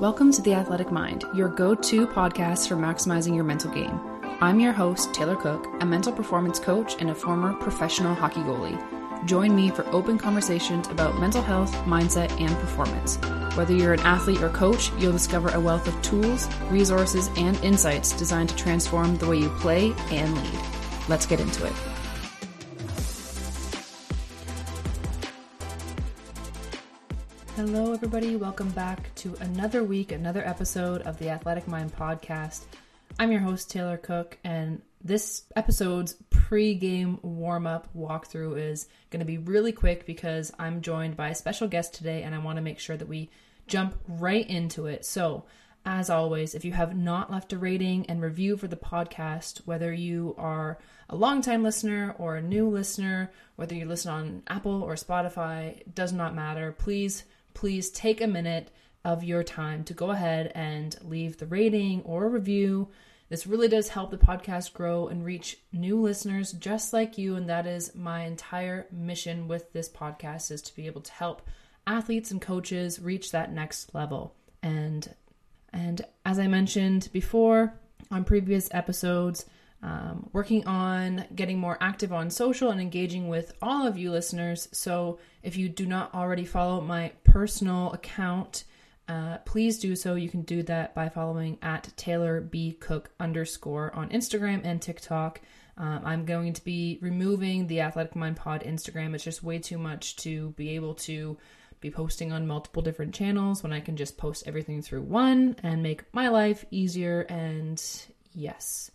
Welcome to The Athletic Mind, your go to podcast for maximizing your mental game. I'm your host, Taylor Cook, a mental performance coach and a former professional hockey goalie. Join me for open conversations about mental health, mindset, and performance. Whether you're an athlete or coach, you'll discover a wealth of tools, resources, and insights designed to transform the way you play and lead. Let's get into it. Hello, everybody. Welcome back to another week, another episode of the Athletic Mind podcast. I'm your host, Taylor Cook, and this episode's pre-game warm-up walkthrough is going to be really quick because I'm joined by a special guest today and I want to make sure that we jump right into it. So, as always, if you have not left a rating and review for the podcast, whether you are a longtime listener or a new listener, whether you listen on Apple or Spotify, it does not matter. Please please take a minute of your time to go ahead and leave the rating or review. This really does help the podcast grow and reach new listeners just like you and that is my entire mission with this podcast is to be able to help athletes and coaches reach that next level. And and as I mentioned before on previous episodes, um, working on getting more active on social and engaging with all of you listeners. So, if you do not already follow my personal account, uh, please do so. You can do that by following at Taylor B Cook underscore on Instagram and TikTok. Um, I'm going to be removing the Athletic Mind Pod Instagram. It's just way too much to be able to be posting on multiple different channels when I can just post everything through one and make my life easier. And yes.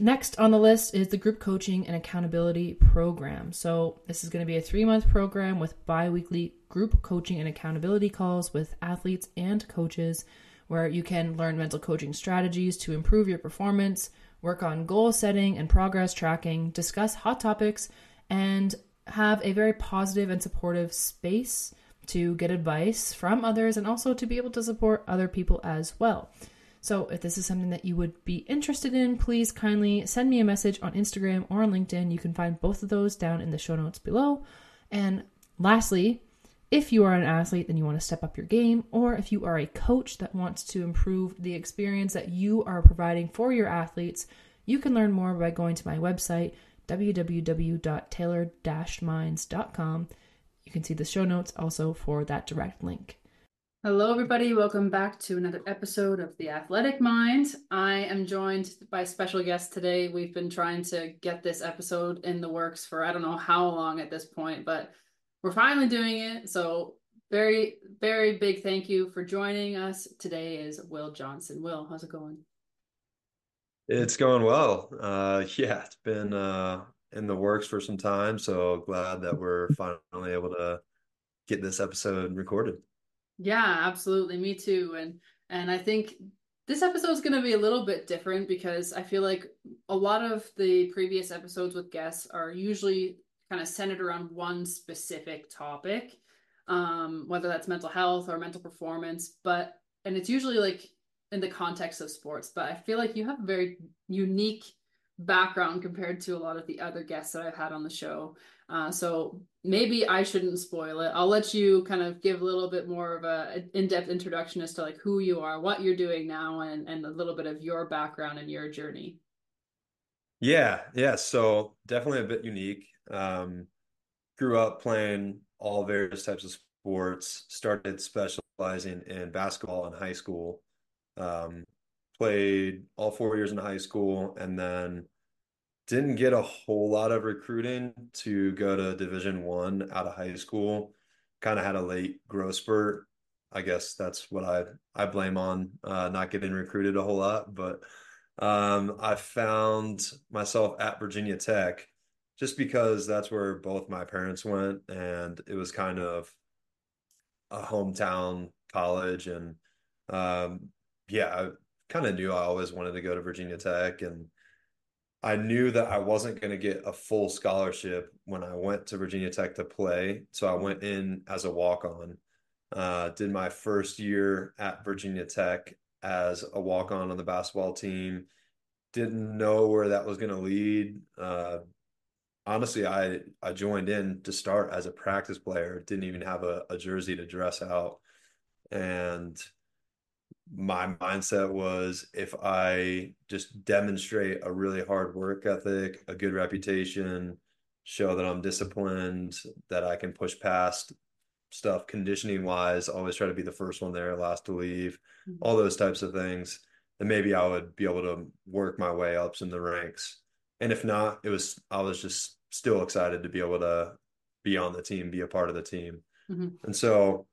Next on the list is the group coaching and accountability program. So, this is going to be a three month program with bi weekly group coaching and accountability calls with athletes and coaches, where you can learn mental coaching strategies to improve your performance, work on goal setting and progress tracking, discuss hot topics, and have a very positive and supportive space to get advice from others and also to be able to support other people as well. So, if this is something that you would be interested in, please kindly send me a message on Instagram or on LinkedIn. You can find both of those down in the show notes below. And lastly, if you are an athlete and you want to step up your game, or if you are a coach that wants to improve the experience that you are providing for your athletes, you can learn more by going to my website, www.taylor-minds.com. You can see the show notes also for that direct link. Hello, everybody. Welcome back to another episode of The Athletic Mind. I am joined by special guest today. We've been trying to get this episode in the works for I don't know how long at this point, but we're finally doing it. So, very, very big thank you for joining us. Today is Will Johnston. Will, how's it going? It's going well. Uh, yeah, it's been uh, in the works for some time. So glad that we're finally able to get this episode recorded. Yeah, absolutely. Me too. And and I think this episode is going to be a little bit different because I feel like a lot of the previous episodes with guests are usually kind of centered around one specific topic, um, whether that's mental health or mental performance. But and it's usually like in the context of sports. But I feel like you have a very unique background compared to a lot of the other guests that I've had on the show. Uh, so maybe I shouldn't spoil it. I'll let you kind of give a little bit more of a in-depth introduction as to like who you are, what you're doing now, and and a little bit of your background and your journey. Yeah, yeah. So definitely a bit unique. Um, grew up playing all various types of sports. Started specializing in basketball in high school. Um, played all four years in high school, and then didn't get a whole lot of recruiting to go to division one out of high school. Kind of had a late growth spurt. I guess that's what i i blame on uh, not getting recruited a whole lot but um, i found myself at virginia tech just because that's where both my parents went and it was kind of a hometown college and um, yeah i kind of knew i always wanted to go to virginia tech and I knew that I wasn't going to get a full scholarship when I went to Virginia Tech to play. So I went in as a walk on. Uh, did my first year at Virginia Tech as a walk on on the basketball team. Didn't know where that was going to lead. Uh, honestly, I I joined in to start as a practice player. Didn't even have a, a jersey to dress out, and my mindset was if I just demonstrate a really hard work ethic, a good reputation, show that I'm disciplined, that I can push past stuff conditioning wise, always try to be the first one there, last to leave, mm-hmm. all those types of things, then maybe I would be able to work my way ups in the ranks. And if not, it was I was just still excited to be able to be on the team, be a part of the team. Mm-hmm. And so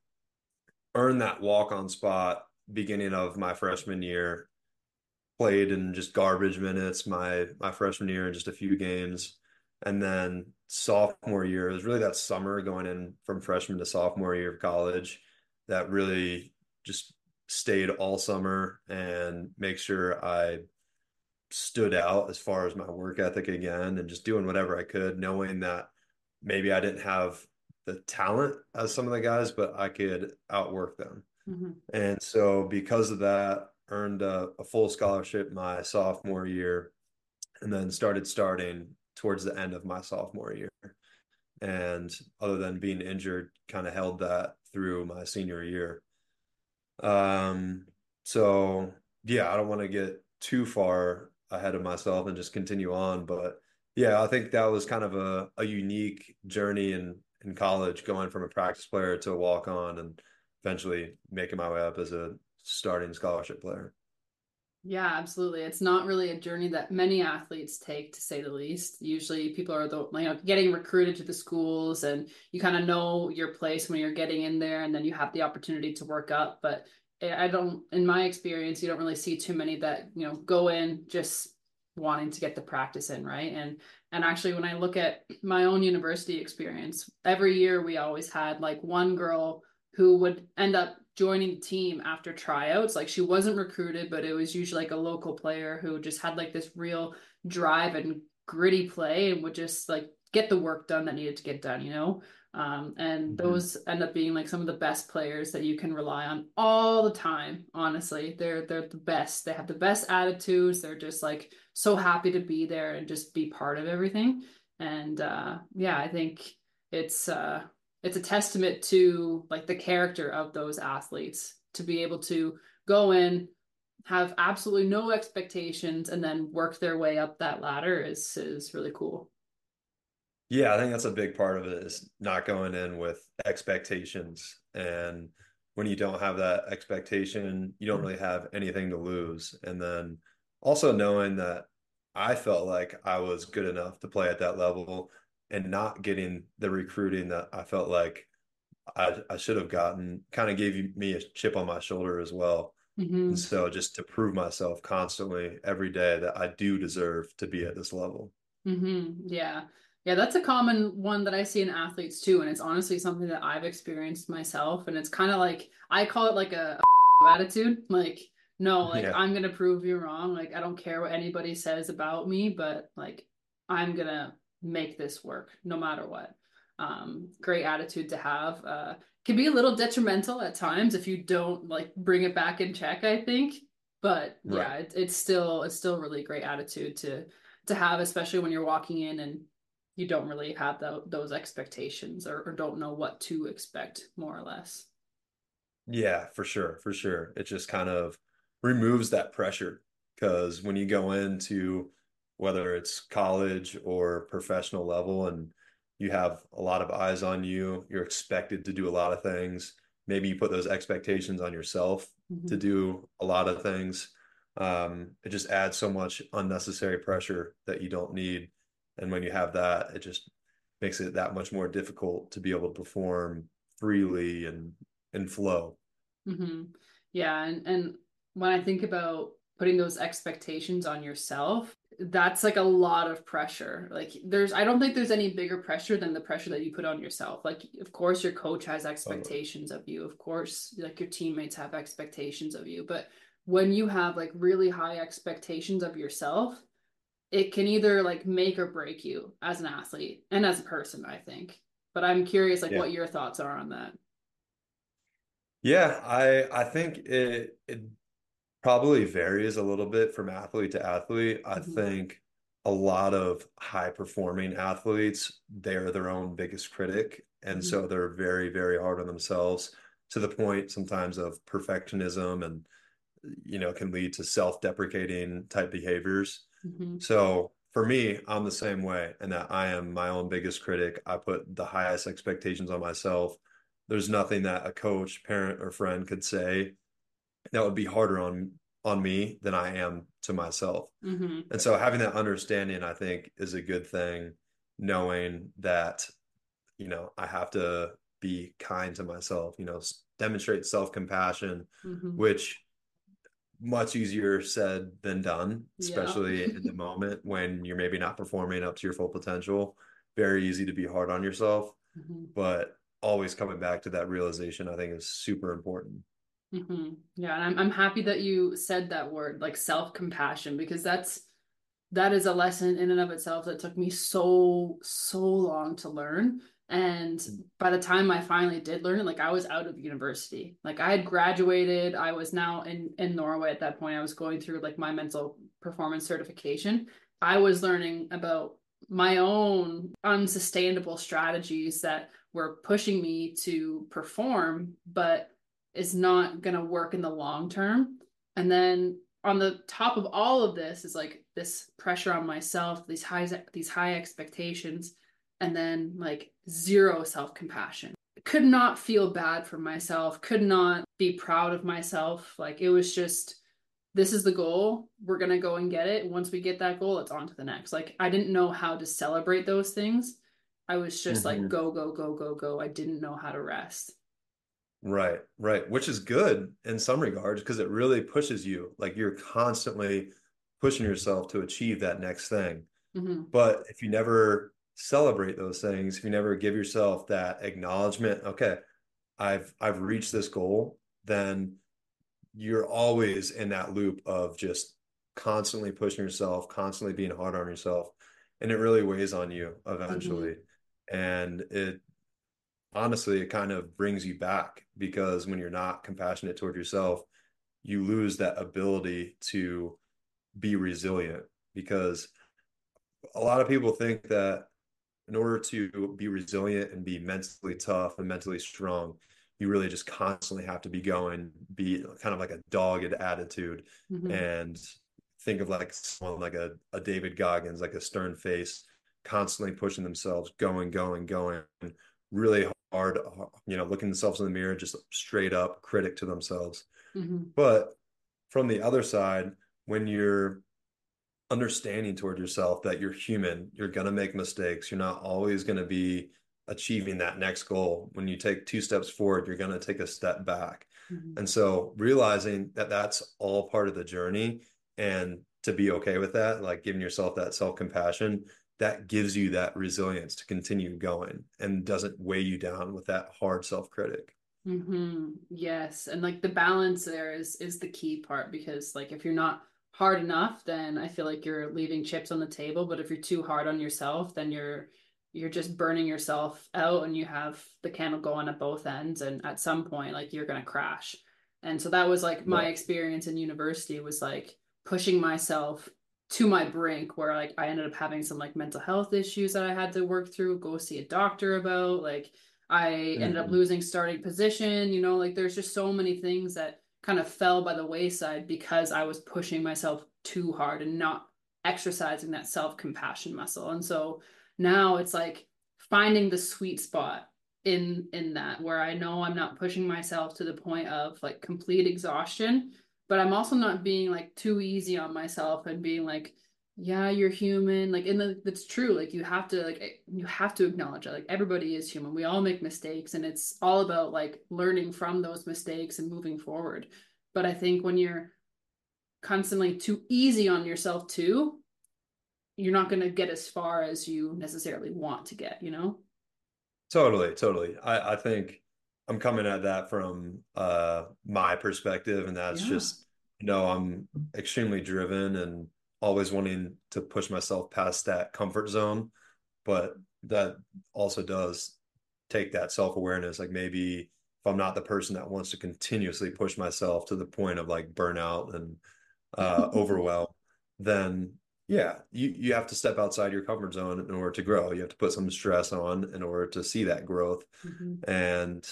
earn that walk on spot beginning of my freshman year. Played in just garbage minutes my my freshman year in just a few games. And then sophomore year, it was really that summer going in from freshman to sophomore year of college that really just stayed all summer and make sure I stood out as far as my work ethic again and just doing whatever I could, knowing that maybe I didn't have the talent as some of the guys, but I could outwork them. Mm-hmm. And so because of that, earned a, a, full scholarship my sophomore year and then started starting towards the end of my sophomore year. And other than being injured, kind of held that through my senior year. Um, so yeah, I don't want to get too far ahead of myself and just continue on, but yeah, I think that was kind of a, a unique journey in in college, going from a practice player to a walk on, and eventually making my way up as a starting scholarship player. Yeah, absolutely. It's not really a journey that many athletes take, to say the least. Usually, people are the you know getting recruited to the schools, and you kind of know your place when you're getting in there, and then you have the opportunity to work up. But I don't, in my experience, you don't really see too many that you know go in just wanting to get the practice in, right? And and actually, when I look at my own university experience, every year we always had like one girl who would end up joining the team after tryouts. Like she wasn't recruited, but it was usually like a local player who just had like this real drive and gritty play and would just like get the work done that needed to get done, you know? Um, and mm-hmm. those end up being like some of the best players that you can rely on all the time. Honestly, they're they're the best. They have the best attitudes. They're just like so happy to be there and just be part of everything. And uh, yeah, I think it's uh, it's a testament to like the character of those athletes to be able to go in have absolutely no expectations and then work their way up that ladder is is really cool. Yeah i think that's a big part of it is not going in with expectations. And when you don't have that expectation you don't really have anything to lose. And then also knowing that i felt like i was good enough to play at that level and not getting the recruiting that I felt like I, I should have gotten kind of gave me a chip on my shoulder as well. Mm-hmm. And so just to prove myself constantly every day that I do deserve to be at this level. Mm-hmm. Yeah. Yeah, that's a common one that I see in athletes too. And it's honestly something that I've experienced myself. And it's kind of like, I call it like a, a attitude. Like, no, like yeah. I'm going to prove you wrong. Like, I don't care what anybody says about me, but like, I'm going to make this work no matter what. Um, great attitude to have. Uh, can be a little detrimental at times if you don't like bring it back in check. I think, but right. yeah, it, it's still it's still really great attitude to to have, especially when you're walking in and you don't really have the, those expectations or, or don't know what to expect, more or less. Yeah, for sure, for sure. It just kind of removes that pressure because when you go into whether it's college or professional level and you have a lot of eyes on you you're expected to do a lot of things maybe you put those expectations on yourself mm-hmm. to do a lot of things um, it just adds so much unnecessary pressure that you don't need and when you have that it just makes it that much more difficult to be able to perform freely and and flow mm-hmm. yeah and and when i think about putting those expectations on yourself that's like a lot of pressure. Like there's i don't think there's any bigger pressure than the pressure that you put on yourself. Like of course your coach has expectations of you. Of course like your teammates have expectations of you. But when you have like really high expectations of yourself it can either like make or break you as an athlete and as a person i think. But i'm curious like yeah. what your thoughts are on that. Yeah i i think it it probably varies a little bit from athlete to athlete. I mm-hmm. think a lot of high performing athletes, they're their own biggest critic. And mm-hmm. so they're very, very hard on themselves to the point sometimes of perfectionism and you know, can lead to self-deprecating type behaviors. Mm-hmm. So for me, I'm the same way, and that I am my own biggest critic. I put the highest expectations on myself. There's nothing that a coach, parent, or friend could say that would be harder on on me than I am to myself. Mm-hmm. And so having that understanding, I think, is a good thing, knowing that, you know, I have to be kind to myself, you know, demonstrate self-compassion, Mm-hmm. which much easier said than done, Yeah. especially in the moment when you're maybe not performing up to your full potential. Very easy to be hard on yourself, Mm-hmm. but always coming back to that realization, I think is super important. Hmm Yeah, and I'm I'm happy that you said that word, like self-compassion, because that's that is a lesson in and of itself that took me so so long to learn. And by the time I finally did learn it, like I was out of university. Like I had graduated, I was now in in Norway at that point. I was going through like my mental performance certification. I was learning about my own unsustainable strategies that were pushing me to perform, but is not going to work in the long term. And then on the top of all of this is like this pressure on myself, these high these high expectations, and then like zero self-compassion. Could not feel bad for myself, could not be proud of myself. Like it was just this is the goal. We're going to go and get it. Once we get that goal, it's on to the next. Like I didn't know how to celebrate those things. I was just like Mhm. go go go go go. I didn't know how to rest. Right, right, which is good in some regards because it really pushes you. Like you're constantly pushing yourself to achieve that next thing. hmm But if you never celebrate those things, if you never give yourself that acknowledgement, okay, I've I've reached this goal, then you're always in that loop of just constantly pushing yourself, constantly being hard on yourself, and it really weighs on you eventually. And it honestly, it kind of brings you back because when you're not compassionate toward yourself, you lose that ability to be resilient because a lot of people think that in order to be resilient and be mentally tough and mentally strong, you really just constantly have to be going, be kind of like a dogged attitude hmm and think of like someone like a, a David Goggins, like a stern face, constantly pushing themselves, going, going, going, really hard, you know, looking themselves in the mirror, just straight up critic to themselves. hmm But from the other side, when you're understanding toward yourself that you're human, you're going to make mistakes, you're not always going to be achieving that next goal. When you take two steps forward, you're going to take a step back. hmm And so realizing that that's all part of the journey and to be okay with that, like giving yourself that self-compassion, that gives you that resilience to continue going and doesn't weigh you down with that hard self-critic. hmm Yes, and like the balance there is is the key part because like if you're not hard enough, then I feel like you're leaving chips on the table, but if you're too hard on yourself, then you're you're just burning yourself out and you have the candle going at both ends and at some point like you're going to crash. And so that was like my Right. experience in university was like pushing myself to my brink where like I ended up having some like mental health issues that I had to work through, go see a doctor about, like I ended up Mhm. losing starting position, you know, like there's just so many things that kind of fell by the wayside because I was pushing myself too hard and not exercising that self-compassion muscle. And so now it's like finding the sweet spot in in that where I know I'm not pushing myself to the point of like complete exhaustion, but I'm also not being like too easy on myself and being like yeah you're human. Like and the, that's true like you have to like you have to acknowledge that like everybody is human. We all make mistakes and it's all about like learning from those mistakes and moving forward. But i think when you're constantly too easy on yourself too you're not going to get as far as you necessarily want to get you know? Totally, totally. I, I think I'm coming at that from uh my perspective, and that's yeah just, you know, I'm extremely driven and always wanting to push myself past that comfort zone, but that also does take that self-awareness. Like maybe if I'm not the person that wants to continuously push myself to the point of like burnout and uh overwhelm, then yeah, you you have to step outside your comfort zone in order to grow. You have to put some stress on in order to see that growth. Mhm. And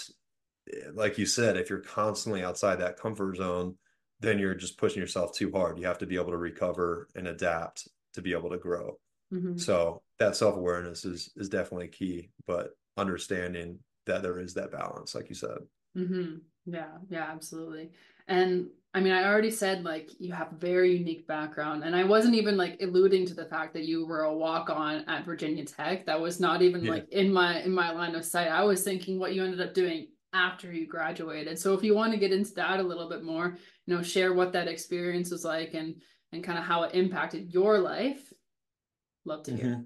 like you said, if you're constantly outside that comfort zone, then you're just pushing yourself too hard. You have to be able to recover and adapt to be able to grow. Mm-hmm. So that self-awareness is is definitely key, but understanding that there is that balance, like you said. Mm-hmm. Yeah, yeah, absolutely. And I mean, I already said like you have very unique background, and I wasn't even like alluding to the fact that you were a walk on at Virginia Tech. That was not even yeah. like in my in my line of sight. I was thinking what you ended up doing after you graduated. So if you want to get into that a little bit more, you know, share what that experience was like and and kind of how it impacted your life. Love to hear. Mm-hmm.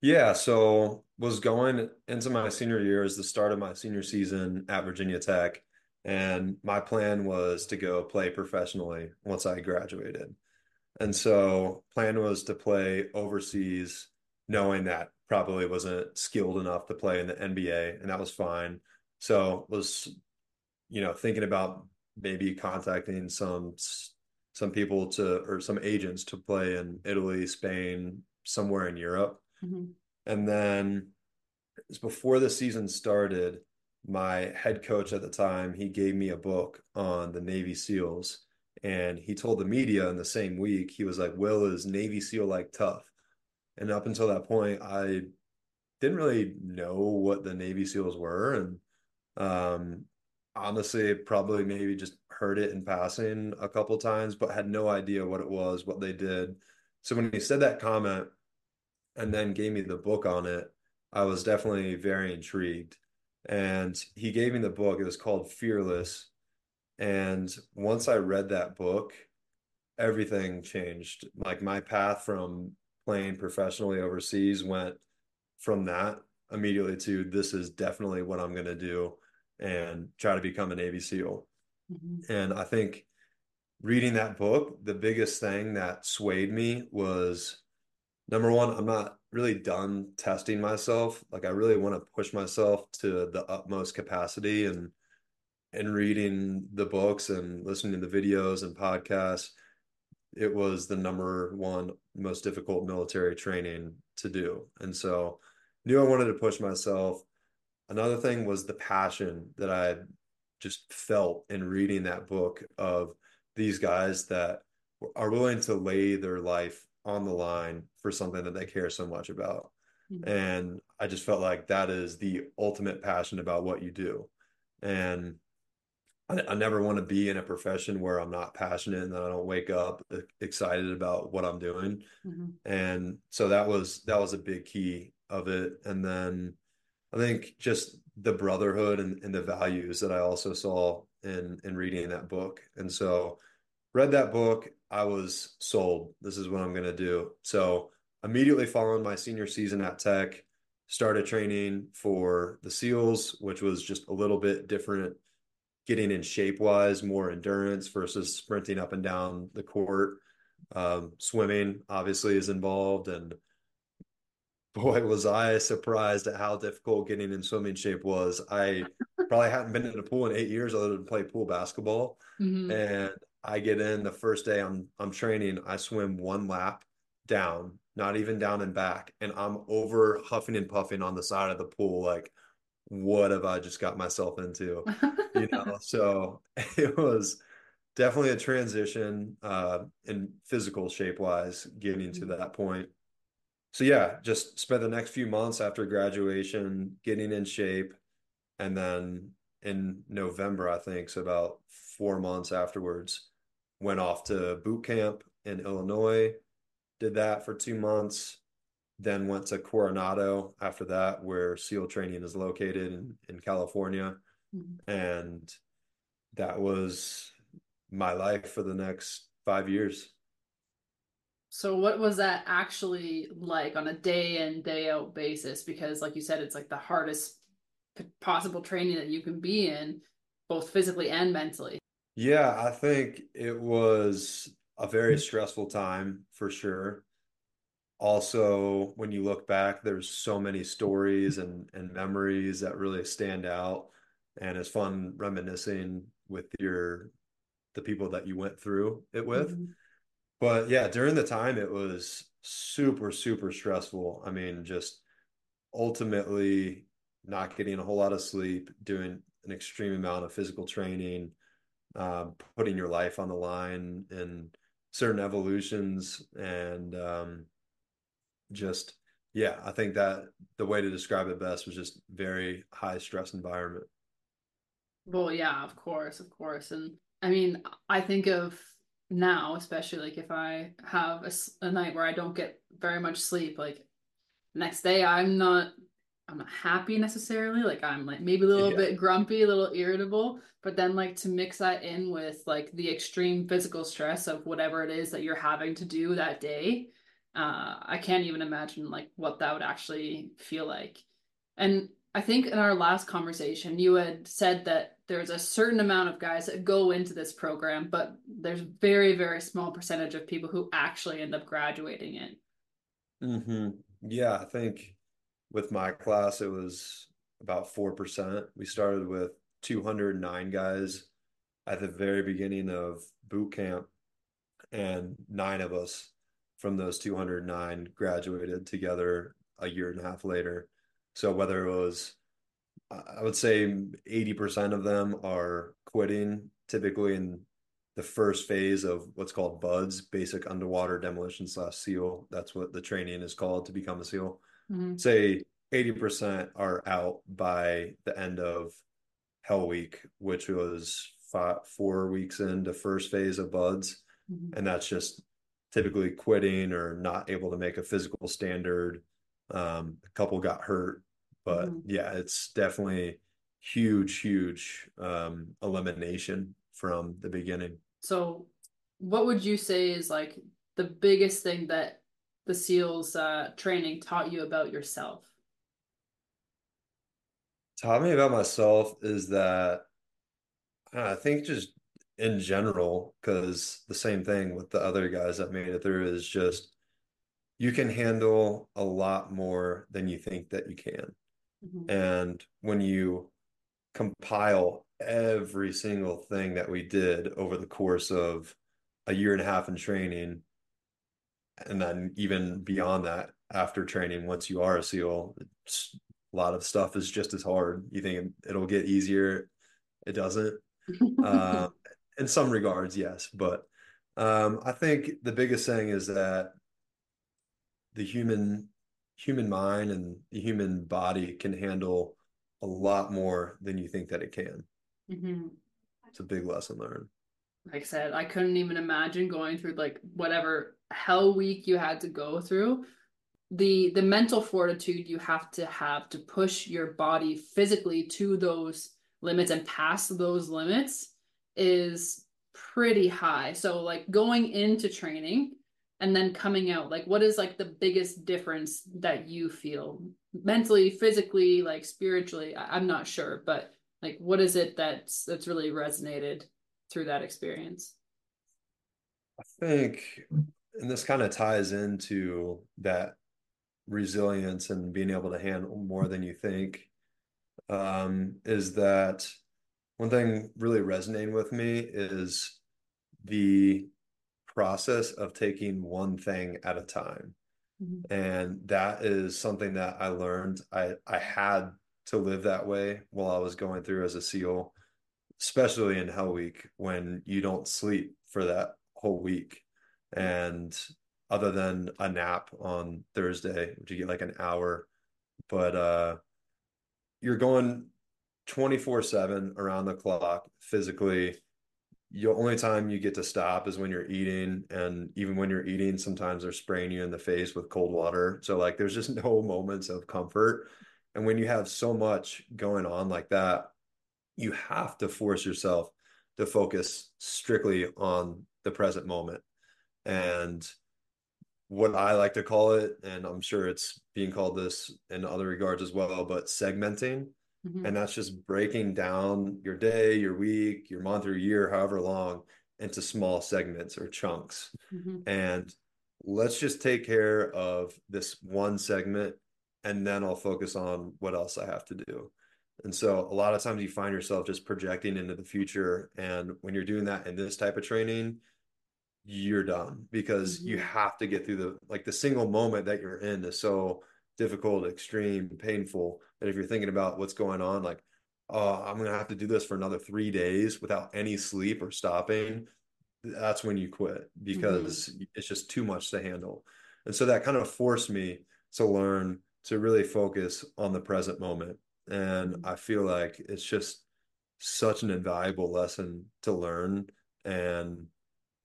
Yeah, so was going into my senior year as the start of my senior season at Virginia Tech. And my plan was to go play professionally once I graduated. And so plan was to play overseas, knowing that probably wasn't skilled enough to play in the NBA, and that was fine. So was, you know, thinking about maybe contacting some some people to or some agents to play in Italy, Spain, somewhere in Europe. Mm-hmm. And then before the season started, my head coach at the time, he gave me a book on the Navy SEALs. And he told the media in the same week, he was like, Will is Navy SEAL like tough. And up until that point, I didn't really know what the Navy SEALs were. And um, honestly, probably maybe just heard it in passing a couple times, but had no idea what it was, what they did. So when he said that comment and then gave me the book on it, I was definitely very intrigued. And he gave me the book. It was called Fearless. And once I read that book, everything changed. Like my path from playing professionally overseas went from that immediately to this is definitely what I'm going to do and try to become a Navy SEAL. Mm-hmm. And I think reading that book, the biggest thing that swayed me was number one, I'm not really done testing myself. Like I really want to push myself to the utmost capacity and and reading the books and listening to the videos and podcasts. It was the number one most difficult military training to do. And so knew I wanted to push myself. Another thing was the passion that I just felt in reading that book of these guys that are willing to lay their life on the line for something that they care so much about. Mm-hmm. And I just felt like that is the ultimate passion about what you do. And I, I never want to be in a profession where I'm not passionate and that I don't wake up excited about what I'm doing. Mm-hmm. And so that was that was a big key of it. And then I think just the brotherhood and, and the values that I also saw in in reading that book. And so read that book I was sold. This is what I'm going to do. So, immediately following my senior season at Tech, started training for the SEALs, which was just a little bit different, getting in shape wise, more endurance versus sprinting up and down the court. Um, swimming obviously is involved. And boy, was I surprised at how difficult getting in swimming shape was. I probably hadn't been in a pool in eight years other than play pool basketball. Mm-hmm. And I get in the first day I'm I'm training, I swim one lap down, not even down and back, and I'm over huffing and puffing on the side of the pool like what have I just got myself into? you know, so it was definitely a transition uh in physical shape wise getting to mm-hmm. that point. So yeah, just spent the next few months after graduation getting in shape and then in November, I think, so about four months afterwards, went off to boot camp in Illinois, did that for two months, then went to Coronado after that, where SEAL training is located in, in California. Mm-hmm. And that was my life for the next five years. So what was that actually like on a day in day out basis because like you said it's like the hardest possible training that you can be in both physically and mentally. Yeah, I think it was a very mm. stressful time for sure. Also, when you look back, there's so many stories and, and memories that really stand out. And it's fun reminiscing with your the people that you went through it with. Mm-hmm. But yeah, during the time it was super, super stressful. I mean, just ultimately not getting a whole lot of sleep, doing an extreme amount of physical training, um, putting your life on the line in certain evolutions and um, just yeah, I think that the way to describe it best was just very high stress environment. Well, yeah, of course, of course. And I mean, I think of now, especially like if I have a, a night where I don't get very much sleep, like next day I'm not I'm not happy necessarily. Like I'm like maybe a little yeah. bit grumpy, a little irritable, but then like to mix that in with like the extreme physical stress of whatever it is that you're having to do that day, uh, I can't even imagine like what that would actually feel like. And I think in our last conversation, you had said that there's a certain amount of guys that go into this program, but there's very, very small percentage of people who actually end up graduating it. Mm-hmm. Yeah, I think with my class, it was about 4%. We started with 209 guys at the very beginning of boot camp, and nine of us from those 209 graduated together a year and a half later. So whether it was, I would say 80% of them are quitting typically in the first phase of what's called BUD/S, basic underwater demolition slash SEAL. That's what the training is called to become a SEAL. Mm-hmm. Say 80% are out by the end of Hell Week, which was five, four weeks into first phase of BUD/S. Mm-hmm. And that's just typically quitting or not able to make a physical standard. Um, a couple got hurt, but mm-hmm. yeah, it's definitely huge, huge um, elimination from the beginning. So, what would you say is like the biggest thing that the SEALs uh, training taught you about yourself? Taught me about myself is that I think just in general, because the same thing with the other guys that made it through is just you can handle a lot more than you think that you can. Mm-hmm. And when you compile every single thing that we did over the course of a year and a half in training, and then even beyond that, after training, once you are a SEAL, a lot of stuff is just as hard. You think it'll get easier, it doesn't. uh, in some regards, yes. But um, I think the biggest thing is that the human human mind and the human body can handle a lot more than you think that it can. Mm-hmm. It's a big lesson learned. Like I said, I couldn't even imagine going through like whatever hell week you had to go through. The the mental fortitude you have to have to push your body physically to those limits and past those limits is pretty high. So like going into training and then coming out, like what is like the biggest difference that you feel mentally, physically, like spiritually? I- I'm not sure, but like what is it that's that's really resonated through that experience? I think and this kind of ties into that resilience and being able to handle more than you think um, is that one thing really resonating with me is the process of taking one thing at a time. Mm-hmm. And that is something that I learned. I, I had to live that way while I was going through as a SEAL, especially in Hell Week when you don't sleep for that whole week. And other than a nap on Thursday, which you get like an hour, but uh, you're going 24 7 around the clock physically the only time you get to stop is when you're eating and even when you're eating sometimes they're spraying you in the face with cold water. So like there's just no moments of comfort. And when you have so much going on like that you have to force yourself to focus strictly on the present moment. And what i like to call it and i'm sure it's being called this in other regards as well but segmenting Mm-hmm. And that's just breaking down your day, your week, your month or year, however long, into small segments or chunks. Mm-hmm. And let's just take care of this one segment and then I'll focus on what else I have to do. And so a lot of times you find yourself just projecting into the future. And when you're doing that in this type of training, you're done because mm-hmm. you have to get through the like the single moment that you're in is so difficult, extreme, painful. And if you're thinking about what's going on, like oh, I'm gonna have to do this for another three days without any sleep or stopping, that's when you quit because mm-hmm. it's just too much to handle. And so that kind of forced me to learn to really focus on the present moment. And mm-hmm. I feel like it's just such an invaluable lesson to learn. And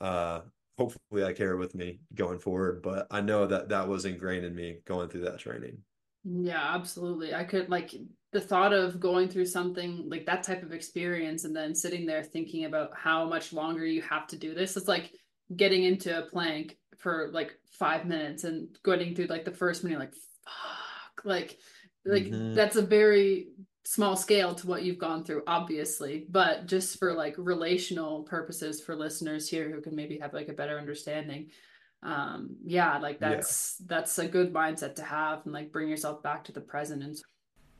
uh, hopefully I carry with me going forward. But I know that that was ingrained in me going through that training. Yeah, absolutely. I could like the thought of going through something like that type of experience and then sitting there thinking about how much longer you have to do this. It's like getting into a plank for like five minutes and going through like the first minute, like fuck, like like mm-hmm. that's a very small scale to what you've gone through obviously but just for like relational purposes for listeners here who can maybe have like a better understanding um yeah like that's yeah. that's a good mindset to have and like bring yourself back to the present and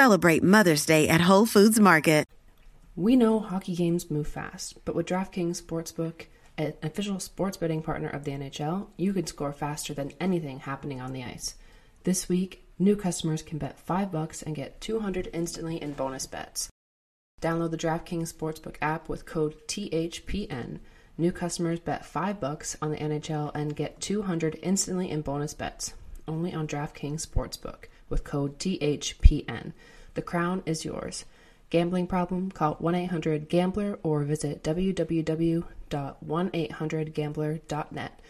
celebrate Mother's Day at Whole Foods Market. We know hockey games move fast, but with DraftKings Sportsbook, an official sports betting partner of the NHL, you can score faster than anything happening on the ice. This week, new customers can bet 5 bucks and get 200 instantly in bonus bets. Download the DraftKings Sportsbook app with code THPN. New customers bet 5 bucks on the NHL and get 200 instantly in bonus bets. Only on DraftKings Sportsbook with code THPN. The crown is yours. Gambling problem? Call 1 800 Gambler or visit www.1800Gambler.net.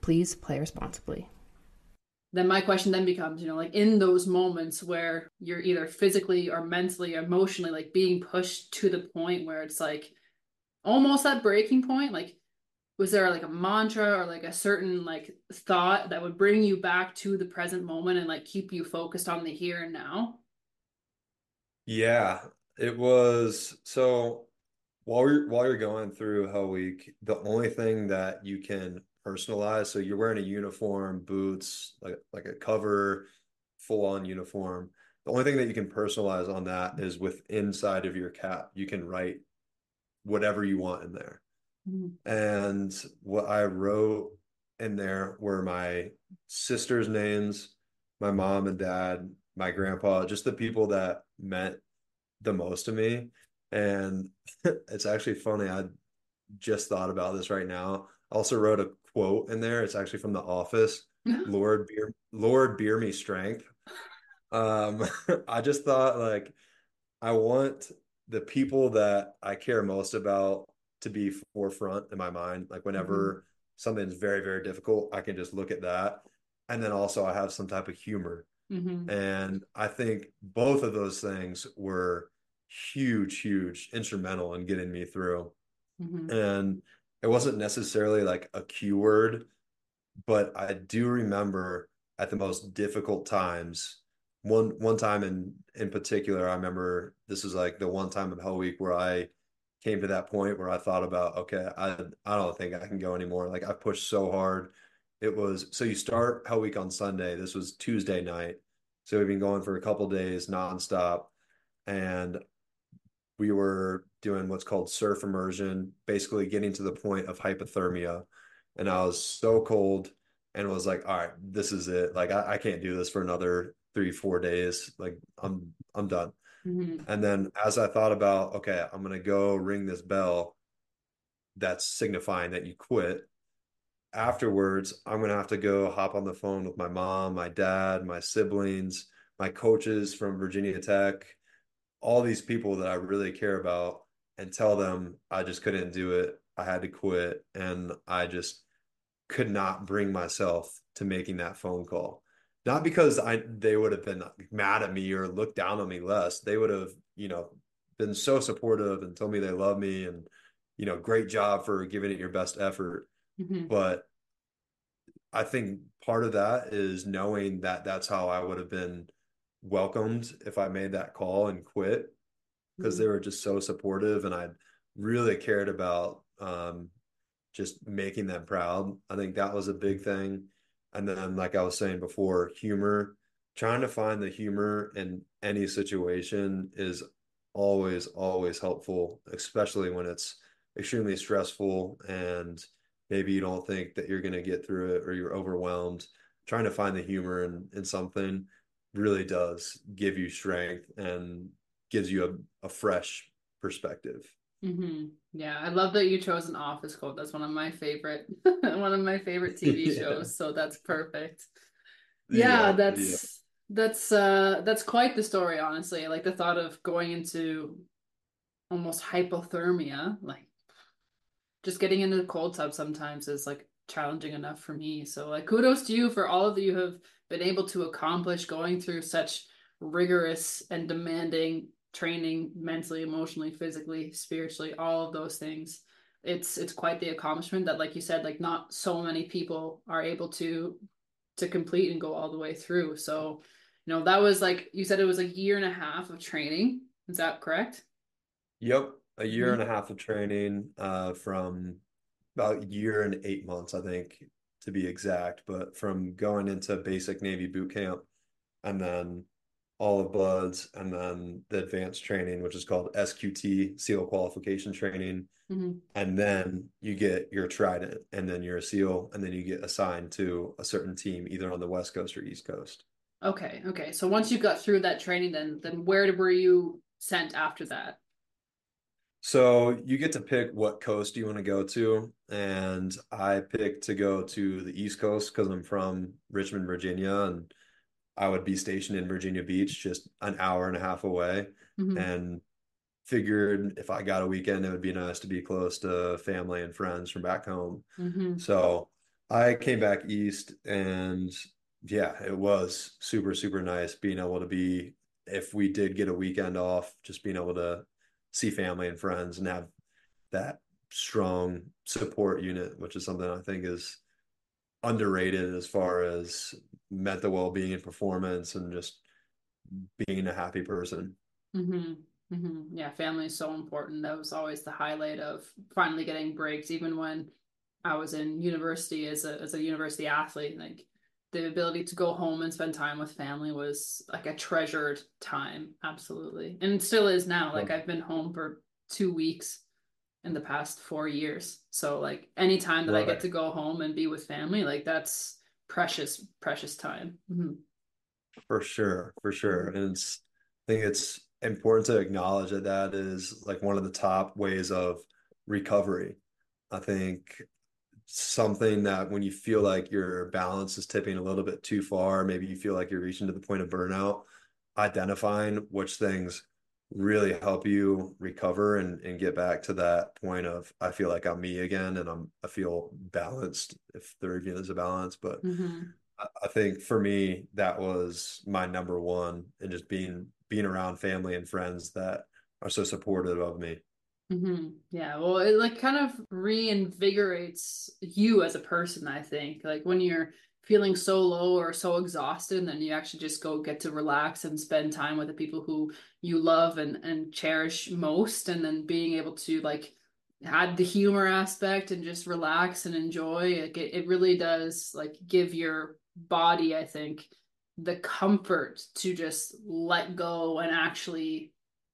Please play responsibly. Then my question then becomes, you know, like in those moments where you're either physically or mentally, or emotionally, like being pushed to the point where it's like almost that breaking point, like was there like a mantra or like a certain like thought that would bring you back to the present moment and like keep you focused on the here and now? Yeah it was so while you're while you're going through hell week the only thing that you can personalize so you're wearing a uniform boots like like a cover full on uniform. The only thing that you can personalize on that is with inside of your cap you can write whatever you want in there Mm-hmm. And what I wrote in there were my sister's names, my mom and dad, my grandpa, just the people that meant the most to me. And it's actually funny. I just thought about this right now. I also wrote a quote in there. It's actually from The Office. Lord, beer, Lord, beer me strength. Um, I just thought like I want the people that I care most about to be forefront in my mind. Like whenever mm-hmm. something's very, very difficult, I can just look at that. And then also I have some type of humor. Mm-hmm. And I think both of those things were huge, huge, instrumental in getting me through. Mm-hmm. And it wasn't necessarily like a keyword, but I do remember at the most difficult times. One one time in in particular, I remember this was like the one time of Hell Week where I came to that point where I thought about, okay, I I don't think I can go anymore. Like I pushed so hard. It was so you start Hell Week on Sunday. This was Tuesday night. So we've been going for a couple days nonstop. And we were doing what's called surf immersion, basically getting to the point of hypothermia. And I was so cold and was like, all right, this is it. Like I, I can't do this for another three, four days. Like I'm I'm done. Mm-hmm. And then as I thought about, okay, I'm going to go ring this bell that's signifying that you quit. Afterwards, I'm going to have to go hop on the phone with my mom, my dad, my siblings, my coaches from Virginia Tech, all these people that I really care about and tell them I just couldn't do it. I had to quit. And I just could not bring myself to making that phone call not because I they would have been mad at me or looked down on me less. They would have, you know, been so supportive and told me they love me and, you know, great job for giving it your best effort. Mm-hmm. But I think part of that is knowing that that's how I would have been welcomed if I made that call and quit. because Mm-hmm. they were just so supportive and I really cared about um, just making them proud. I think that was a big thing. And then, like I was saying before, humor, trying to find the humor in any situation is always, always helpful, especially when it's extremely stressful and maybe you don't think that you're going to get through it or you're overwhelmed. Trying to find the humor in, in something really does give you strength and gives you a, a fresh perspective. Hmm Yeah, I love that you chose an Office quote. That's one of my favorite, one of my favorite TV Yeah. shows. So that's perfect. Yeah, yeah. that's that's uh that's quite the story, honestly. Like the thought of going into almost hypothermia, like just getting into the cold tub sometimes is like challenging enough for me. So like kudos to you for all that you have been able to accomplish going through such rigorous and demanding training mentally, emotionally, physically, spiritually, all of those things. It's it's quite the accomplishment that like you said like not so many people are able to to complete and go all the way through. So, you know, that was like you said it was a year and a half of training. Is that correct? Yep, a year Mhm. and a half of training, uh, from about a year and eight months, I think, to be exact. But from going into basic Navy boot camp and then all of BUD/S and then the advanced training, which is called SQT, SEAL qualification training. Mhm. And then you get your Trident, and then you're a SEAL, and then you get assigned to a certain team, either on the West Coast or East Coast. Okay, okay. So once you got through that training, then then where were you sent after that? So you get to pick what coast you want to go to, and I picked to go to the East Coast because I'm from Richmond, Virginia, and I would be stationed in Virginia Beach, just an hour and a half away, Mhm. and figured if I got a weekend, it would be nice to be close to family and friends from back home. Mhm. So I came back east, and yeah, it was super, super nice being able to be, if we did get a weekend off, just being able to see family and friends and have that strong support unit, which is something I think is underrated as far as mental well-being and performance and just being a happy person. Mhm. Mhm. Yeah, family is so important. That was always the highlight of finally getting breaks, even when I was in university as a as a university athlete. Like the ability to go home and spend time with family was like a treasured time, absolutely. And still is now. Like. I've been home for two weeks in the past four years. So like any time that I get to go home and be with family, like that's precious, precious time. Mhm. For sure, for sure. And it's, I think it's important to acknowledge that that is like one of the top ways of recovery. I think something that when you feel like your balance is tipping a little bit too far, maybe you feel like you're reaching to the point of burnout, identifying which things really help you recover and, and get back to that point of I feel like I'm me again and I'm I feel balanced if there even is a balance. But Mhm. I I think for me, that was my number one, and just being being around family and friends that are so supportive of me. hmm Yeah, well, it like kind of reinvigorates you as a person, I think. Like when you're feeling so low or so exhausted, and then you actually just go get to relax and spend time with the people who you love and and cherish most, and then being able to like add the humor aspect and just relax and enjoy. It, it really does like give your body, I think, the comfort to just let go and actually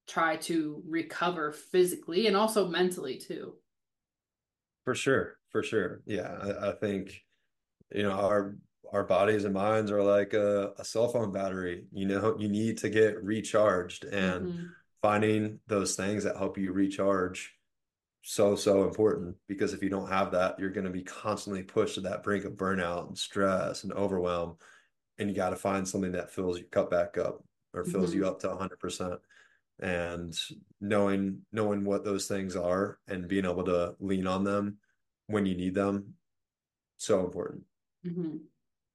try to recover physically and also mentally too. For sure, for sure. Yeah, I, I think, you know, our our bodies and minds are like a, a cell phone battery. You know, you need to get recharged and Mhm. finding those things that help you recharge so, so important because if you don't have that, you're going to be constantly pushed to that brink of burnout and stress and overwhelm. And you got to find something that fills your cup back up or fills you Mhm. up to 100%. And knowing knowing what those things are and being able to lean on them when you need them, so important. hmm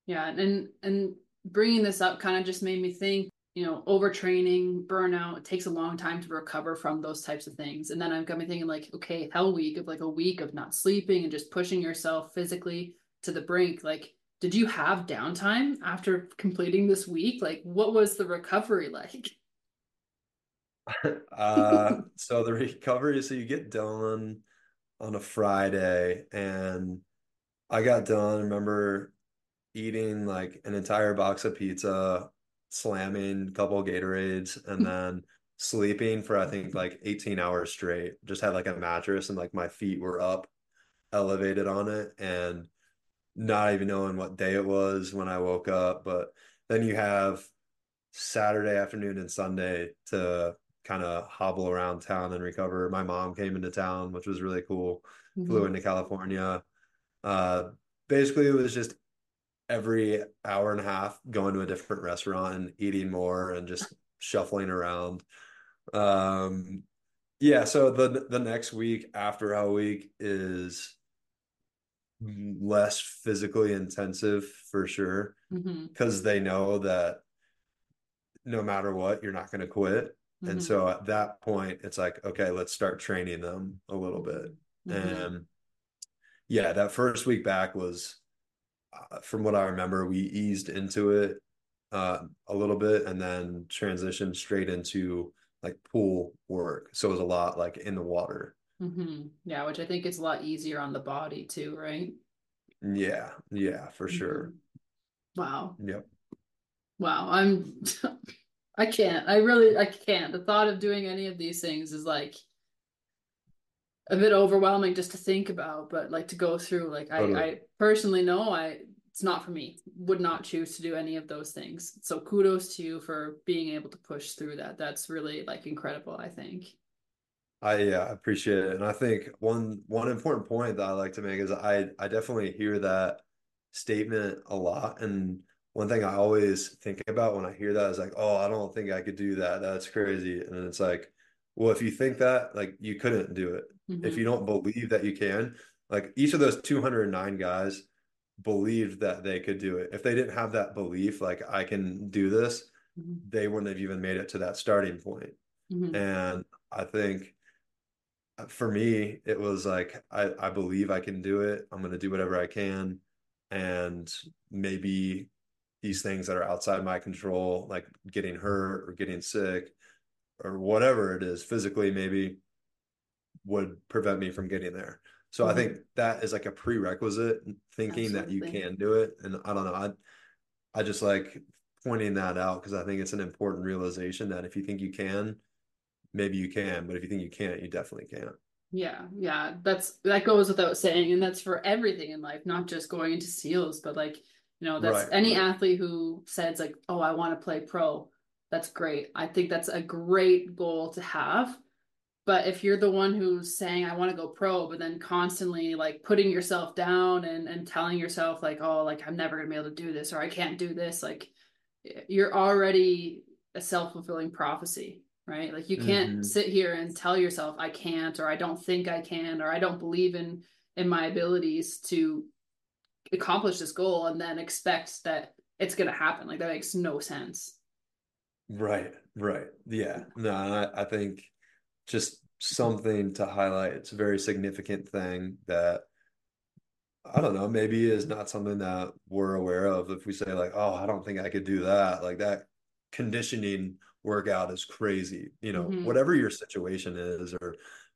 Yeah, and and bringing this up kind of just made me think, you know, overtraining, burnout, it takes a long time to recover from those types of things. And then I've got me thinking like, okay, hell week of like a week of not sleeping and just pushing yourself physically to the brink. Like, did you have downtime after completing this week? Like, what was the recovery like? uh, so the recovery, so you get done on a Friday, and I got done. Remember eating like an entire box of pizza, slamming a couple of Gatorades, and then sleeping for I think like 18 hours straight. Just had like a mattress and like my feet were up, elevated on it, and not even knowing what day it was when I woke up. But then you have Saturday afternoon and Sunday to kind of hobble around town and recover. My mom came into town, which was really cool. Mm-hmm. Flew into California. Uh, basically, it was just every hour and a half going to a different restaurant and eating more and just shuffling around. Um, yeah, so the the next week after Hell Week is less physically intensive for sure because mm-hmm. they know that no matter what, you're not going to quit. Mm-hmm. And so at that point, it's like, okay, let's start training them a little bit. Mm-hmm. And yeah, that first week back was, from what I remember, we eased into it uh, a little bit and then transitioned straight into like pool work. So it was a lot like in the water. Mm-hmm. Yeah, which I think is a lot easier on the body too, right? Yeah, yeah, for sure. Mm-hmm. Wow. Yep. Wow, I'm I can't. I really I can't. The thought of doing any of these things is like a bit overwhelming just to think about, but like to go through like totally. I, I personally know I it's not for me. Would not choose to do any of those things. So kudos to you for being able to push through that. That's really like incredible, I think. I yeah, I appreciate it. And I think one one important point that I like to make is I I definitely hear that statement a lot and one thing I always think about when I hear that is like, oh, I don't think I could do that. That's crazy. And it's like, well, if you think that, like you couldn't do it. Mm-hmm. If you don't believe that you can, like each of those 209 guys believed that they could do it. If they didn't have that belief, like I can do this, mm-hmm. they wouldn't have even made it to that starting point. Mm-hmm. And I think uh, for me, it was like, I, I believe I can do it. I'm going to do whatever I can. And maybe these things that are outside my control, like getting hurt or getting sick or whatever it is physically, maybe would prevent me from getting there. So mm-hmm. I think that is like a prerequisite thinking Absolutely. that you can do it. And I don't know, I I just like pointing that out because I think it's an important realization that if you think you can, maybe you can, but if you think you can't, you definitely can't. Yeah, yeah, that's that goes without saying, and that's for everything in life, not just going into seals, but like you know, that's right, any right. athlete who says like, "Oh, I want to play pro." That's great. I think that's a great goal to have. But if you're the one who's saying I want to go pro, but then constantly like putting yourself down and and telling yourself like, "Oh, like I'm never going to be able to do this or I can't do this," like you're already a self-fulfilling prophecy, right? Like you can't mm-hmm. sit here and tell yourself I can't or I don't think I can or I don't believe in in my abilities to accomplish this goal and then expect that it's going to happen. Like that makes no sense. Right, right. Yeah. No, I, I think just something to highlight. It's a very significant thing that I don't know, maybe is not something that we're aware of. If we say like, oh, I don't think I could do that, like that conditioning workout is crazy. You know, mm-hmm. whatever your situation is, or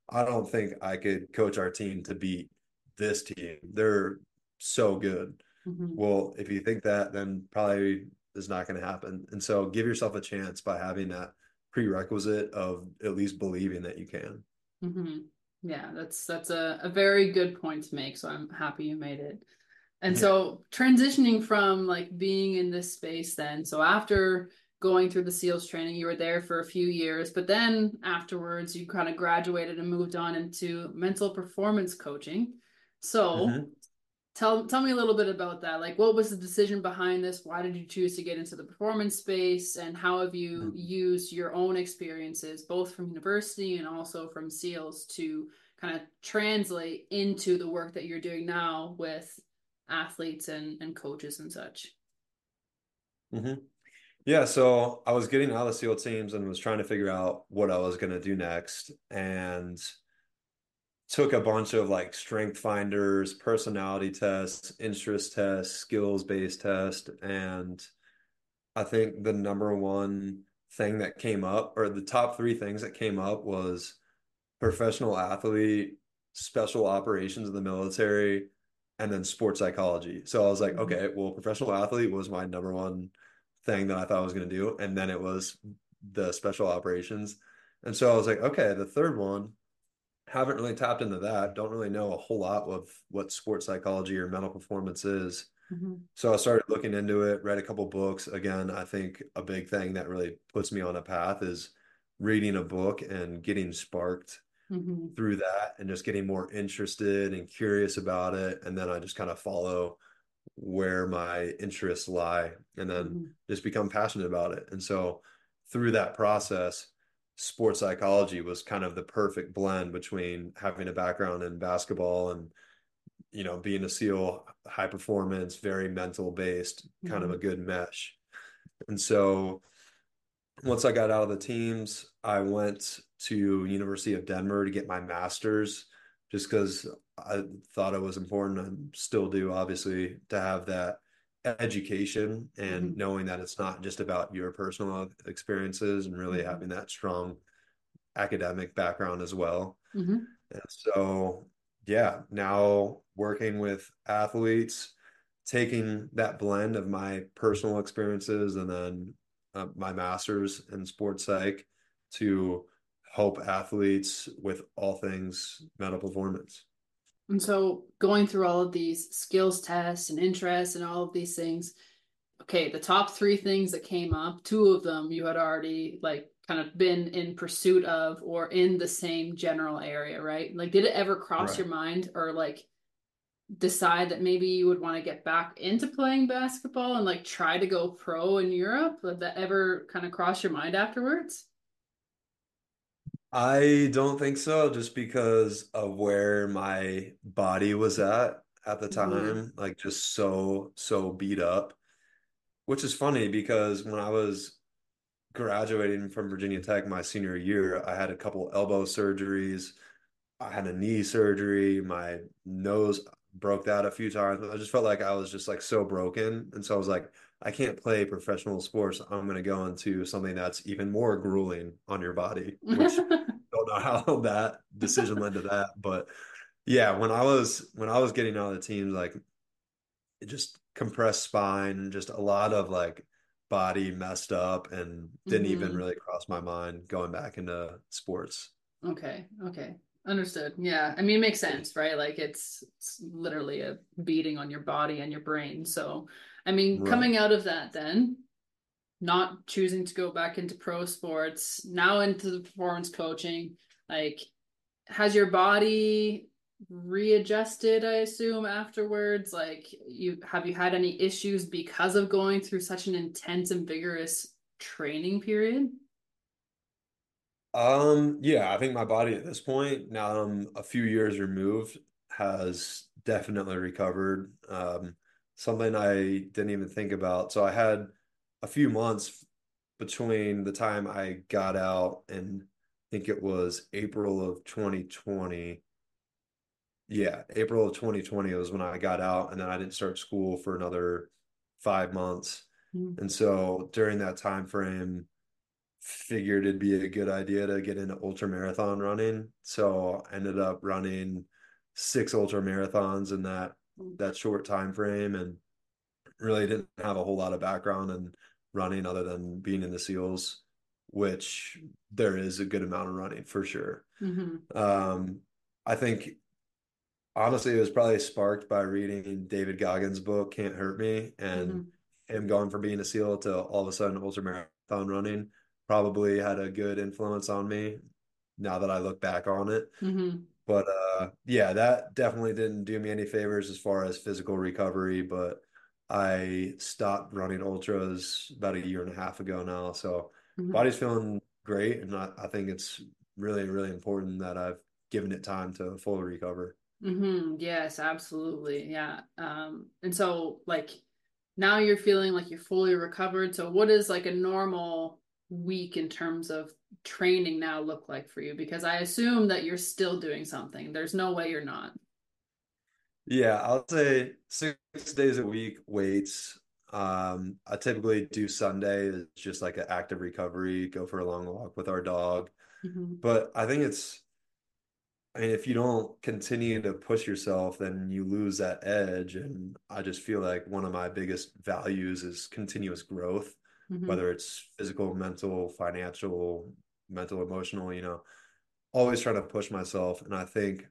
I don't think I could coach our team to beat this team. They're so good. Mm-hmm. Well, if you think that, then probably is not going to happen. And so give yourself a chance by having that prerequisite of at least believing that you can. Mm-hmm. Yeah, that's that's a, a very good point to make. So I'm happy you made it. And yeah. so transitioning from like being in this space then, so after going through the SEALs training, you were there for a few years, but then afterwards you kind of graduated and moved on into mental performance coaching. So mm-hmm. Tell tell me a little bit about that. Like what was the decision behind this? Why did you choose to get into the performance space and how have you mm-hmm. used your own experiences both from university and also from SEALs to kind of translate into the work that you're doing now with athletes and, and coaches and such? Mm-hmm. Yeah, so I was getting out of the SEAL teams and was trying to figure out what I was going to do next. And took a bunch of like strength finders, personality tests, interest tests, skills based test, and I think the number one thing that came up, or the top three things that came up was professional athlete, special operations in the military, and then sports psychology. So I was like, Mhm. okay, well, professional athlete was my number one thing that I thought I was going to do. And then it was the special operations. And so I was like, okay, the third one, haven't really tapped into that. Don't really know a whole lot of what sports psychology or mental performance is. Mhm. So I started looking into it, read a couple books. Again, I think a big thing that really puts me on a path is reading a book and getting sparked Mhm. through that and just getting more interested and curious about it. And then I just kind of follow where my interests lie and then Mhm. just become passionate about it. And so through that process, sports psychology was kind of the perfect blend between having a background in basketball and you know being a SEAL high performance, very mental based, kind of mm-hmm. a good mesh. And so once I got out of the teams, I went to University of Denver to get my master's just because I thought it was important and still do, obviously, to have that education and Mhm. knowing that it's not just about your personal experiences and really Mhm. having that strong academic background as well. Mhm. So, yeah, now working with athletes, taking that blend of my personal experiences and then uh, my master's in sports psych to help athletes with all things mental performance. And so going through all of these skills tests and interests and all of these things, okay, the top three things that came up, two of them you had already like kind of been in pursuit of or in the same general area, right? Like, did it ever cross Right. your mind or like decide that maybe you would want to get back into playing basketball and like try to go pro in Europe? Did that ever kind of cross your mind afterwards? I don't think so, just because of where my body was at at the Mhm. time, like just so, so beat up. Which is funny because when I was graduating from Virginia Tech my senior year, I had a couple elbow surgeries. I had a knee surgery. My nose broke that a few times. I just felt like I was just like so broken. And so I was like, I can't play professional sports. I'm going to go into something that's even more grueling on your body, which don't know how that decision led to that. But yeah, when I was when I was getting out of the teams, like it just compressed spine, just a lot of like body messed up and didn't even Mhm. really cross my mind going back into sports. Okay, okay. Understood. Yeah. I mean, it makes sense, right? Like it's, it's literally a beating on your body and your brain. So, I mean, Right. coming out of that then, not choosing to go back into pro sports, now into the performance coaching, like has your body readjusted, I assume, afterwards? Like you have you had any issues because of going through such an intense and vigorous training period? Um, yeah, I think my body at this point, now I'm a few years removed, has definitely recovered. Um, something I didn't even think about. So I had a few months between the time I got out and I think it was April of 2020. Yeah, April of 2020 was when I got out, and then I didn't start school for another five months. Mm. And so during that time frame, figured it'd be a good idea to get into ultra marathon running. So I ended up running six ultra marathons in that that short time frame and really didn't have a whole lot of background in running other than being in the SEALs, which there is a good amount of running for sure. Mm-hmm. Um, I think honestly, it was probably sparked by reading David Goggins' book, Can't Hurt Me, and Mm-hmm. him going from being a SEAL to all of a sudden ultra marathon running probably had a good influence on me now that I look back on it. Mm-hmm. But uh, yeah, that definitely didn't do me any favors as far as physical recovery. But I stopped running ultras about a year and a half ago now. So Mhm. body's feeling great. And I, I think it's really, really important that I've given it time to fully recover. Mm-hmm. Yes, absolutely. Yeah. Um, and so like now you're feeling like you're fully recovered. So what is like a normal week in terms of training now look like for you? Because I assume that you're still doing something. There's no way you're not. Yeah, I'll say six days a week weights. Um, I typically do Sunday is just like an active recovery, go for a long walk with our dog. Mhm. But I think it's, I mean, if you don't continue to push yourself, then you lose that edge. And I just feel like one of my biggest values is continuous growth, Mhm. whether it's physical, mental, financial, mental, emotional, you know, always trying to push myself. And I think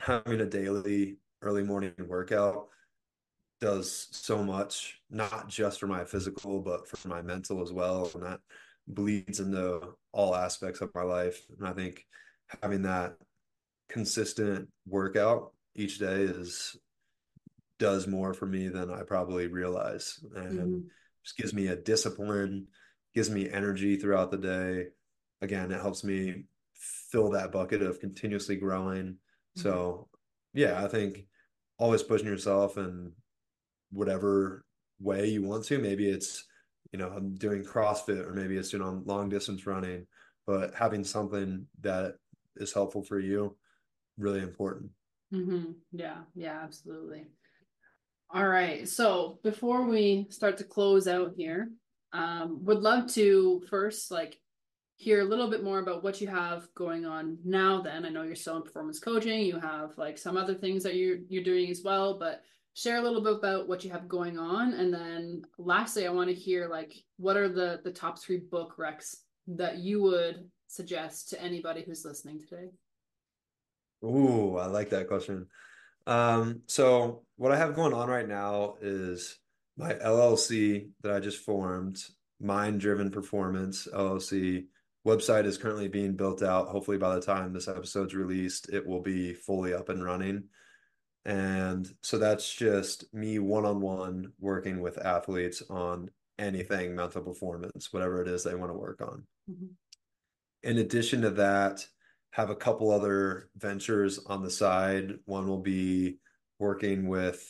having a daily early morning workout does so much, not just for my physical, but for my mental as well. And that bleeds into all aspects of my life. And I think having that consistent workout each day is does more for me than I probably realize. And Mhm. Just gives me a discipline, gives me energy throughout the day. Again, it helps me fill that bucket of continuously growing. So, yeah, I think always pushing yourself and whatever way you want to. Maybe it's, you know, I'm doing CrossFit or maybe it's doing on long distance running, but having something that is helpful for you, really important. Mm-hmm. Yeah, yeah, absolutely. All right. So before we start to close out here, um, would love to first like hear a little bit more about what you have going on now then. I know you're still in performance coaching, you have like some other things that you're you're doing as well, but share a little bit about what you have going on. And then lastly, I want to hear like what are the the top three book recs that you would suggest to anybody who's listening today? Ooh, I like that question. Um, so what I have going on right now is my LLC that I just formed, Mind Driven Performance LLC. Website is currently being built out. Hopefully, by the time this episode's released, it will be fully up and running. And so that's just me one-on-one working with athletes on anything mental performance, whatever it is they want to work on. Mhm. In addition to that, have a couple other ventures on the side. One will be working with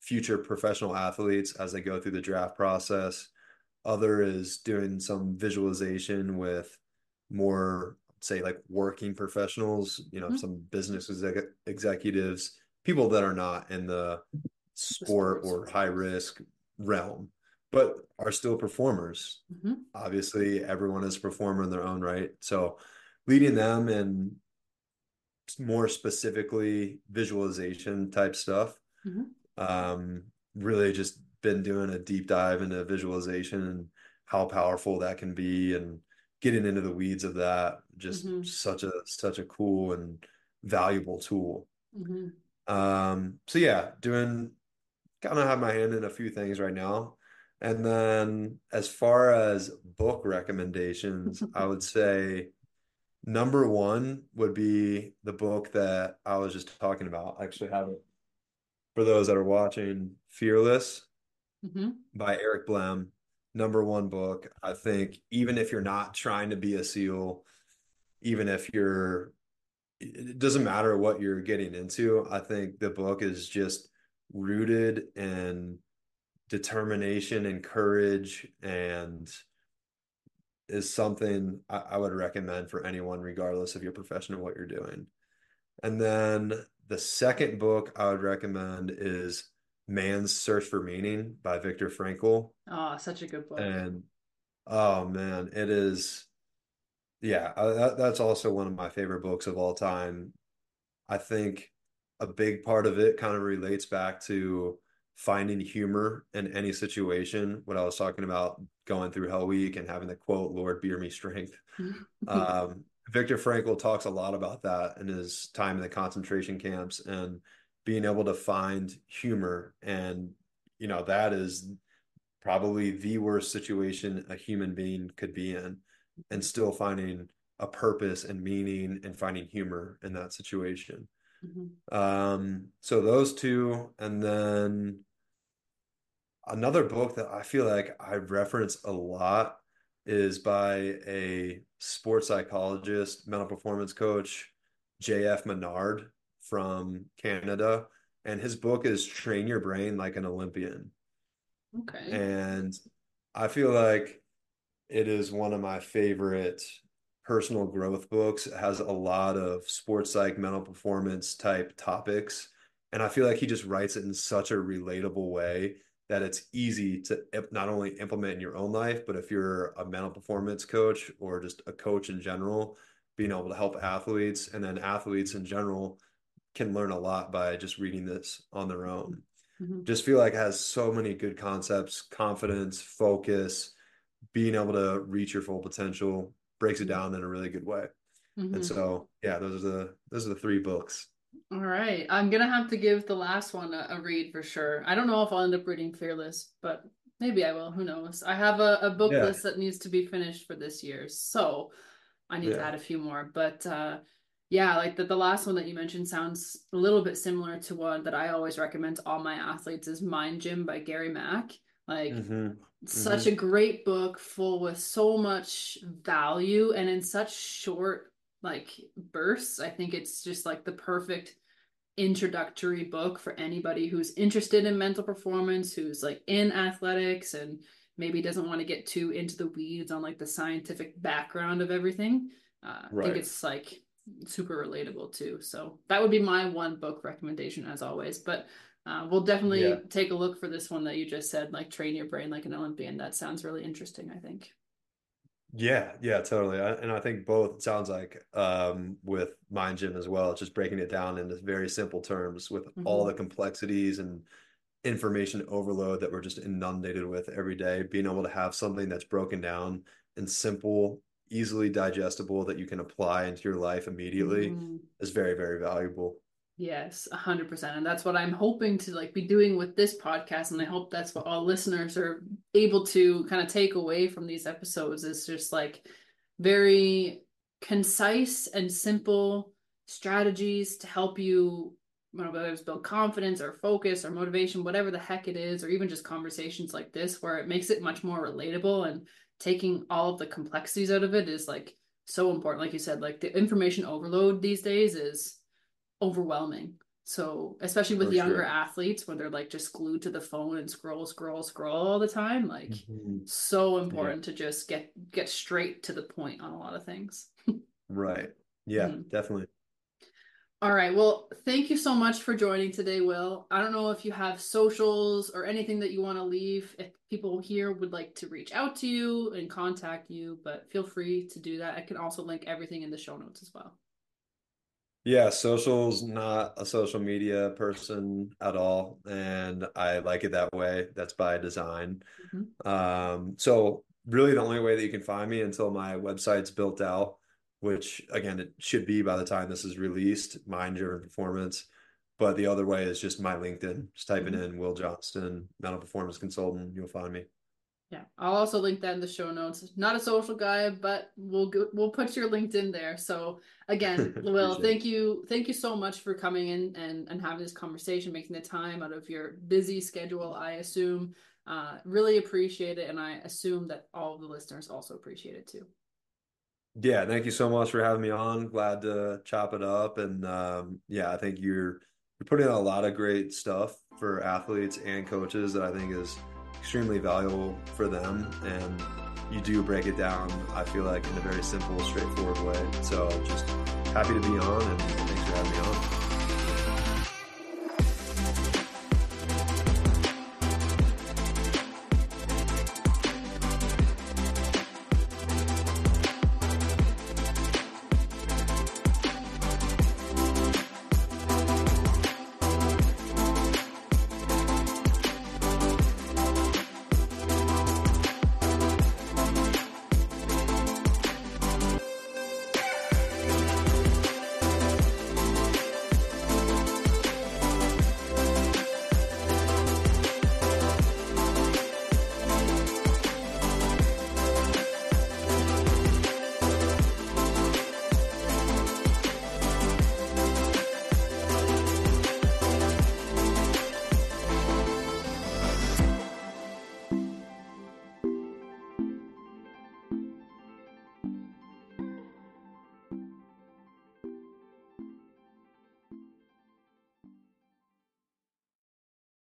future professional athletes as they go through the draft process. Other is doing some visualization with more, say, like working professionals, you know, Mhm. some business exec executives, people that are not in the sport or high risk realm, but are still performers. Mhm. Obviously, everyone is a performer in their own right. So leading them and more specifically visualization type stuff. Mhm. Um, really just been doing a deep dive into visualization and how powerful that can be and getting into the weeds of that. Just Mhm. such a such a cool and valuable tool. Mhm. Um, so yeah, doing kind of have my hand in a few things right now. And then as far as book recommendations, I would say number one would be the book that I was just talking about. I actually have it for those that are watching, Fearless Mhm. by Eric Blehm. Number one book. I think even if you're not trying to be a SEAL, even if you're, it doesn't matter what you're getting into. I think the book is just rooted in determination and courage and is something I, I would recommend for anyone, regardless of your profession or what you're doing. And then the second book I would recommend is Man's Search for Meaning by Viktor Frankl. Oh, such a good book. And oh man, it is, yeah, uh, that, that's also one of my favorite books of all time. I think a big part of it kind of relates back to finding humor in any situation. What I was talking about going through Hell Week and having the quote, Lord, bear me strength. Um, Viktor Frankl talks a lot about that in his time in the concentration camps and being able to find humor. And, you know, that is probably the worst situation a human being could be in and still finding a purpose and meaning and finding humor in that situation. Mhm. Um, so those two, and then another book that I feel like I reference a lot is by a sports psychologist, mental performance coach, JF Menard from Canada. And his book is Train Your Brain Like an Olympian. Okay. And I feel like it is one of my favorite personal growth books. It has a lot of sports psych, mental performance type topics. And I feel like he just writes it in such a relatable way that it's easy to not only implement in your own life, but if you're a mental performance coach or just a coach in general, being able to help athletes and then athletes in general can learn a lot by just reading this on their own. Mm-hmm. Just feel like it has so many good concepts, confidence, focus, being able to reach your full potential, breaks it down in a really good way. Mm-hmm. And so, yeah, those are the those are the three books. All right. I'm going to have to give the last one a, a, read for sure. I don't know if I'll end up reading Fearless, but maybe I will. Who knows? I have a, a book yeah. list that needs to be finished for this year. So I need yeah. to add a few more. But uh, yeah, like the, the last one that you mentioned sounds a little bit similar to one that I always recommend to all my athletes is Mind Gym by Gary Mack. Like mm-hmm. such mm-hmm. a great book full with so much value and in such short like bursts. I think it's just like the perfect introductory book for anybody who's interested in mental performance, who's like in athletics and maybe doesn't want to get too into the weeds on like the scientific background of everything. Uh, right. I think it's like super relatable too. So that would be my one book recommendation as always. But uh, we'll definitely yeah. take a look for this one that you just said, like train your brain like an Olympian. That sounds really interesting, I think. Yeah, yeah, totally. I, and I think both it sounds like um, with Mind Gym as well, just breaking it down into very simple terms with mm-hmm. all the complexities and information overload that we're just inundated with every day. Being able to have something that's broken down and simple, easily digestible that you can apply into your life immediately mm-hmm. is very, very valuable. Yes, a hundred percent. And that's what I'm hoping to like be doing with this podcast. And I hope that's what all listeners are able to kind of take away from these episodes is just like very concise and simple strategies to help you whether it's build confidence or focus or motivation, whatever the heck it is, or even just conversations like this where it makes it much more relatable and taking all of the complexities out of it is like so important. Like you said, like the information overload these days is overwhelming. So, especially with For younger sure. athletes when they're like just glued to the phone and scroll, scroll, scroll all the time, like mm-hmm. so important yeah. to just get get straight to the point on a lot of things. right. Yeah, mm-hmm. definitely. All right. Well, thank you so much for joining today, Will. I don't know if you have socials or anything that you want to leave. If people here would like to reach out to you and contact you, but feel free to do that. I can also link everything in the show notes as well. Yeah, social's not a social media person at all, and I like it that way. That's by design. Mm-hmm. Um, so really, the only way that you can find me until my website's built out, which again it should be by the time this is released, Mind Driven Performance. But the other way is just my LinkedIn. Just typing mm-hmm. in Will Johnston, mental performance consultant. You'll find me. Yeah, I'll also link that in the show notes. Not a social guy, but we'll go, we'll put your LinkedIn there. So again, Will, thank you, thank you so much for coming in and and having this conversation, making the time out of your busy schedule. I assume, uh, really appreciate it, and I assume that all of the listeners also appreciate it too. Yeah, thank you so much for having me on. Glad to chop it up, and um, yeah, I think you're you're putting in a lot of great stuff for athletes and coaches that I think is extremely valuable for them. And you do break it down, I feel like, in a very simple, straightforward way. So just happy to be on and thanks for having me on.